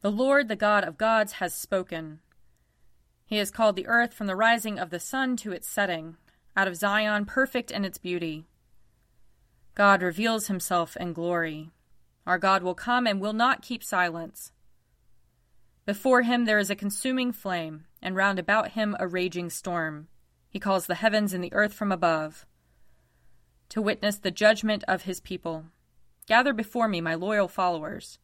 The Lord, the God of gods, has spoken. He has called the earth from the rising of the sun to its setting, out of Zion, perfect in its beauty. God reveals himself in glory. Our God will come and will not keep silence. Before him there is a consuming flame, and round about him a raging storm. He calls the heavens and the earth from above to witness the judgment of his people. Gather before me my loyal followers,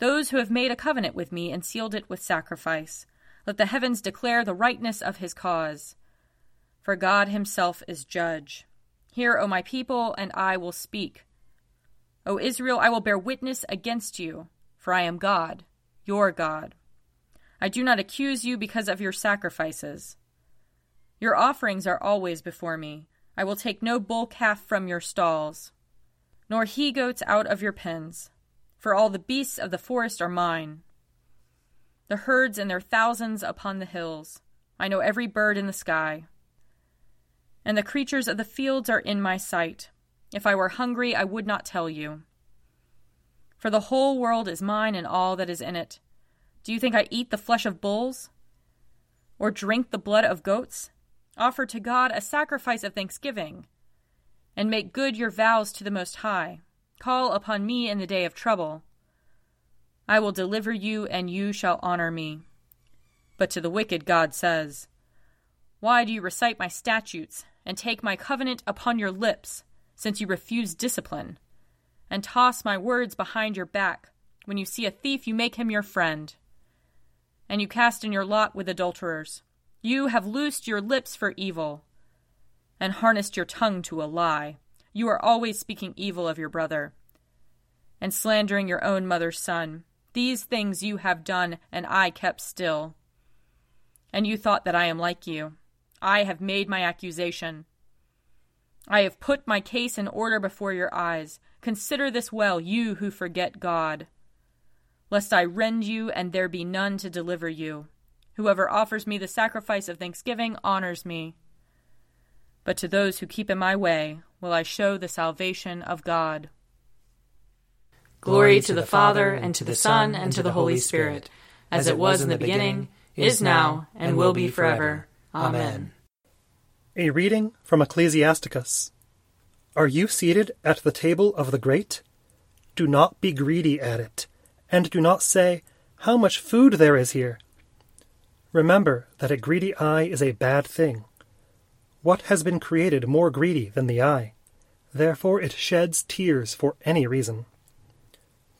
those who have made a covenant with me and sealed it with sacrifice. Let the heavens declare the rightness of his cause. For God himself is judge. Hear, O my people, and I will speak. O Israel, I will bear witness against you, for I am God, your God. I do not accuse you because of your sacrifices. Your offerings are always before me. I will take no bull calf from your stalls nor he goats out of your pens, for all the beasts of the forest are mine. The herds and their thousands upon the hills, I know every bird in the sky. And the creatures of the fields are in my sight. If I were hungry, I would not tell you. For the whole world is mine and all that is in it. Do you think I eat the flesh of bulls? Or drink the blood of goats? Offer to God a sacrifice of thanksgiving and make good your vows to the Most High. Call upon me in the day of trouble. I will deliver you, and you shall honor me. But to the wicked, God says, Why do you recite my statutes and take my covenant upon your lips, since you refuse discipline, and toss my words behind your back? When you see a thief, you make him your friend, and you cast in your lot with adulterers. You have loosed your lips for evil and harnessed your tongue to a lie. You are always speaking evil of your brother and slandering your own mother's son. These things you have done, and I kept still. And you thought that I am like you. I have made my accusation. I have put my case in order before your eyes. Consider this well, you who forget God. Lest I rend you, and there be none to deliver you. Whoever offers me the sacrifice of thanksgiving honors me. But to those who keep in my way will I show the salvation of God. Glory to the Father, and to the Son, and to the Holy Spirit, as it was in the beginning, is now, and will be forever. Amen. A reading from Ecclesiasticus. Are you seated at the table of the great? Do not be greedy at it, and do not say, How much food there is here! Remember that a greedy eye is a bad thing what has been created more greedy than the eye? Therefore it sheds tears for any reason.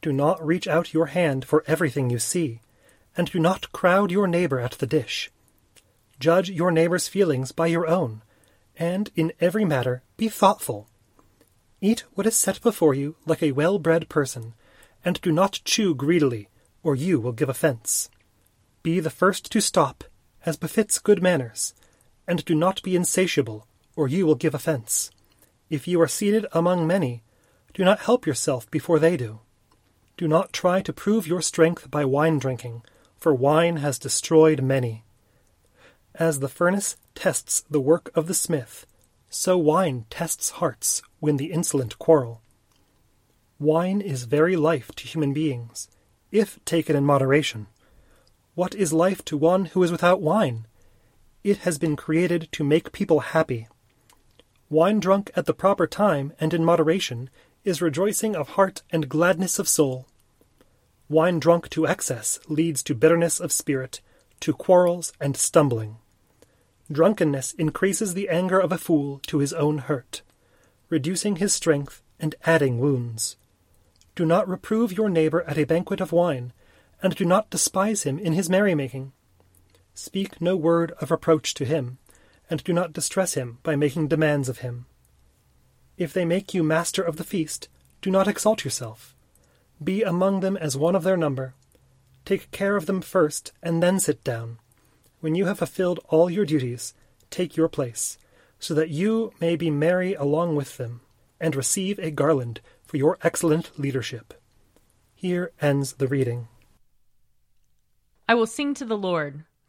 Do not reach out your hand for everything you see, and do not crowd your neighbor at the dish. Judge your neighbor's feelings by your own, and in every matter be thoughtful. Eat what is set before you like a well bred person, and do not chew greedily, or you will give offense. Be the first to stop, as befits good manners, and do not be insatiable, or you will give offense. If you are seated among many, do not help yourself before they do. Do not try to prove your strength by wine drinking, for wine has destroyed many. As the furnace tests the work of the smith, so wine tests hearts when the insolent quarrel. Wine is very life to human beings, if taken in moderation. What is life to one who is without wine? It has been created to make people happy. Wine drunk at the proper time and in moderation is rejoicing of heart and gladness of soul. Wine drunk to excess leads to bitterness of spirit, to quarrels and stumbling. Drunkenness increases the anger of a fool to his own hurt, reducing his strength and adding wounds. Do not reprove your neighbor at a banquet of wine, and do not despise him in his merrymaking. Speak no word of reproach to him, and do not distress him by making demands of him. If they make you master of the feast, do not exalt yourself. Be among them as one of their number. Take care of them first, and then sit down. When you have fulfilled all your duties, take your place, so that you may be merry along with them, and receive a garland for your excellent leadership. Here ends the reading. I will sing to the Lord,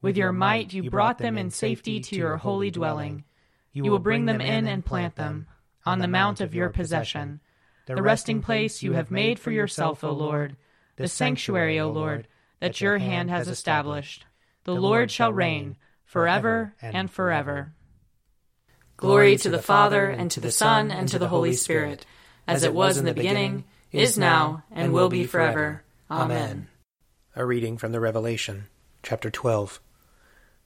With your might, you brought them in safety to your holy dwelling. You will bring them in and plant them on the mount of your possession, the resting place you have made for yourself, O Lord, the sanctuary, O Lord, that your hand has established. The Lord shall reign forever and forever. Glory to the Father, and to the Son, and to the Holy Spirit, as it was in the beginning, is now, and will be forever. Amen. A reading from the Revelation, chapter 12.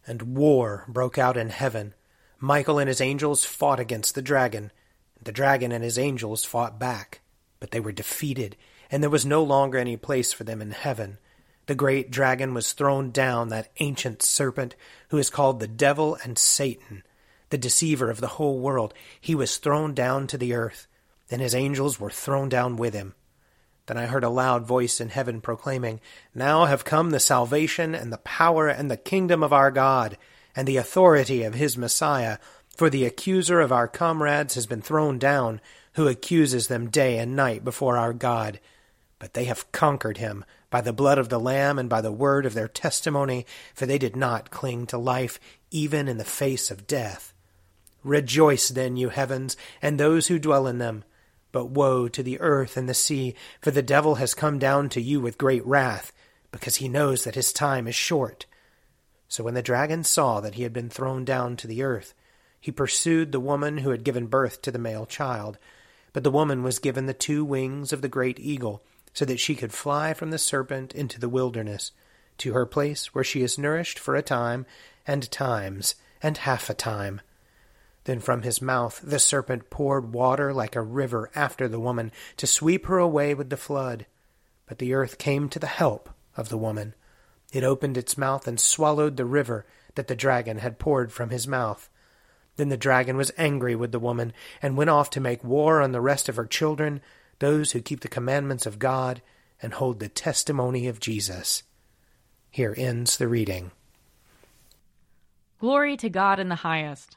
And war broke out in heaven. Michael and his angels fought against the dragon. and The dragon and his angels fought back, but they were defeated, and there was no longer any place for them in heaven. The great dragon was thrown down, that ancient serpent who is called the devil and Satan, the deceiver of the whole world. He was thrown down to the earth, and his angels were thrown down with him. Then I heard a loud voice in heaven proclaiming, Now have come the salvation and the power and the kingdom of our God, and the authority of his Messiah. For the accuser of our comrades has been thrown down, who accuses them day and night before our God. But they have conquered him by the blood of the Lamb and by the word of their testimony, for they did not cling to life even in the face of death. Rejoice then, you heavens, and those who dwell in them. But woe to the earth and the sea, for the devil has come down to you with great wrath, because he knows that his time is short. So when the dragon saw that he had been thrown down to the earth, he pursued the woman who had given birth to the male child. But the woman was given the two wings of the great eagle so that she could fly from the serpent into the wilderness, to her place where she is nourished for a time, and times, and half a time. Then from his mouth the serpent poured water like a river after the woman, to sweep her away with the flood. But the earth came to the help of the woman. It opened its mouth and swallowed the river that the dragon had poured from his mouth. Then the dragon was angry with the woman, and went off to make war on the rest of her children, those who keep the commandments of God and hold the testimony of Jesus. Here ends the reading. Glory to God in the highest,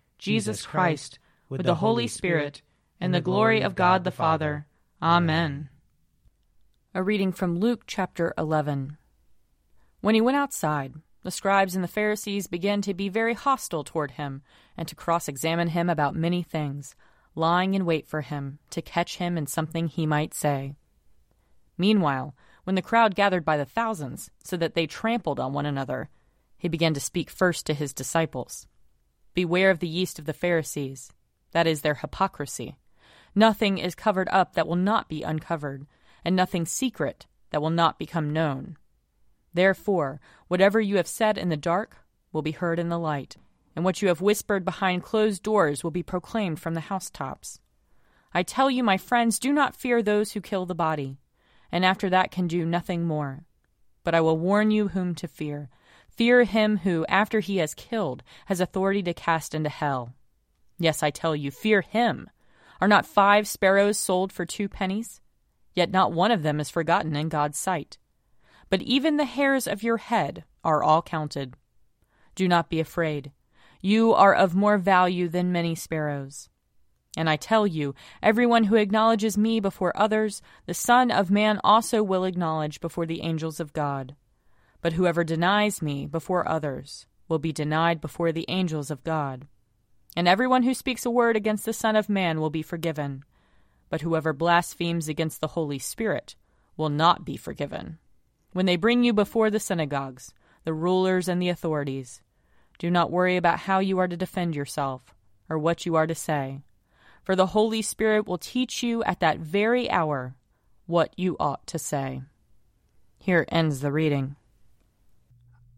Jesus Christ, with the Holy Spirit, and the glory of God the Father. Amen. A reading from Luke chapter 11. When he went outside, the scribes and the Pharisees began to be very hostile toward him, and to cross examine him about many things, lying in wait for him, to catch him in something he might say. Meanwhile, when the crowd gathered by the thousands, so that they trampled on one another, he began to speak first to his disciples. Beware of the yeast of the Pharisees, that is, their hypocrisy. Nothing is covered up that will not be uncovered, and nothing secret that will not become known. Therefore, whatever you have said in the dark will be heard in the light, and what you have whispered behind closed doors will be proclaimed from the housetops. I tell you, my friends, do not fear those who kill the body, and after that can do nothing more. But I will warn you whom to fear. Fear him who, after he has killed, has authority to cast into hell. Yes, I tell you, fear him. Are not five sparrows sold for two pennies? Yet not one of them is forgotten in God's sight. But even the hairs of your head are all counted. Do not be afraid. You are of more value than many sparrows. And I tell you, everyone who acknowledges me before others, the Son of Man also will acknowledge before the angels of God. But whoever denies me before others will be denied before the angels of God. And everyone who speaks a word against the Son of Man will be forgiven. But whoever blasphemes against the Holy Spirit will not be forgiven. When they bring you before the synagogues, the rulers, and the authorities, do not worry about how you are to defend yourself or what you are to say, for the Holy Spirit will teach you at that very hour what you ought to say. Here ends the reading.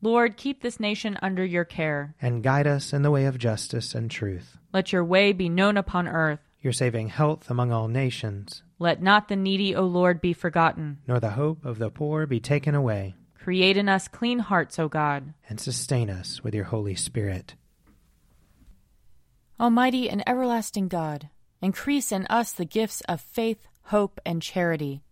Lord, keep this nation under your care. And guide us in the way of justice and truth. Let your way be known upon earth. Your saving health among all nations. Let not the needy, O Lord, be forgotten. Nor the hope of the poor be taken away. Create in us clean hearts, O God. And sustain us with your Holy Spirit. Almighty and everlasting God, increase in us the gifts of faith, hope, and charity.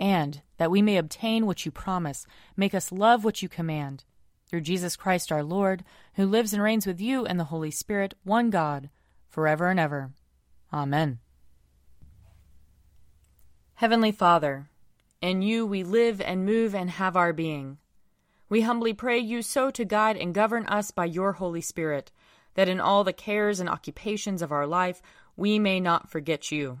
And, that we may obtain what you promise, make us love what you command through Jesus Christ our Lord, who lives and reigns with you and the Holy Spirit, one God, forever and ever. Amen. Heavenly Father, in you we live and move and have our being. We humbly pray you so to guide and govern us by your Holy Spirit, that in all the cares and occupations of our life we may not forget you,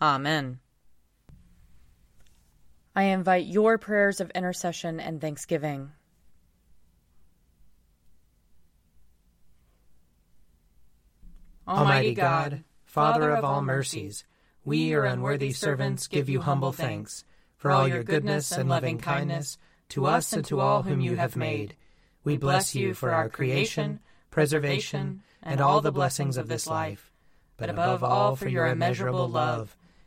Amen. I invite your prayers of intercession and thanksgiving. Almighty God, Father of all mercies, we, your unworthy servants, give you humble thanks for all your goodness and loving kindness to us and to all whom you have made. We bless you for our creation, preservation, and all the blessings of this life, but above all for your immeasurable love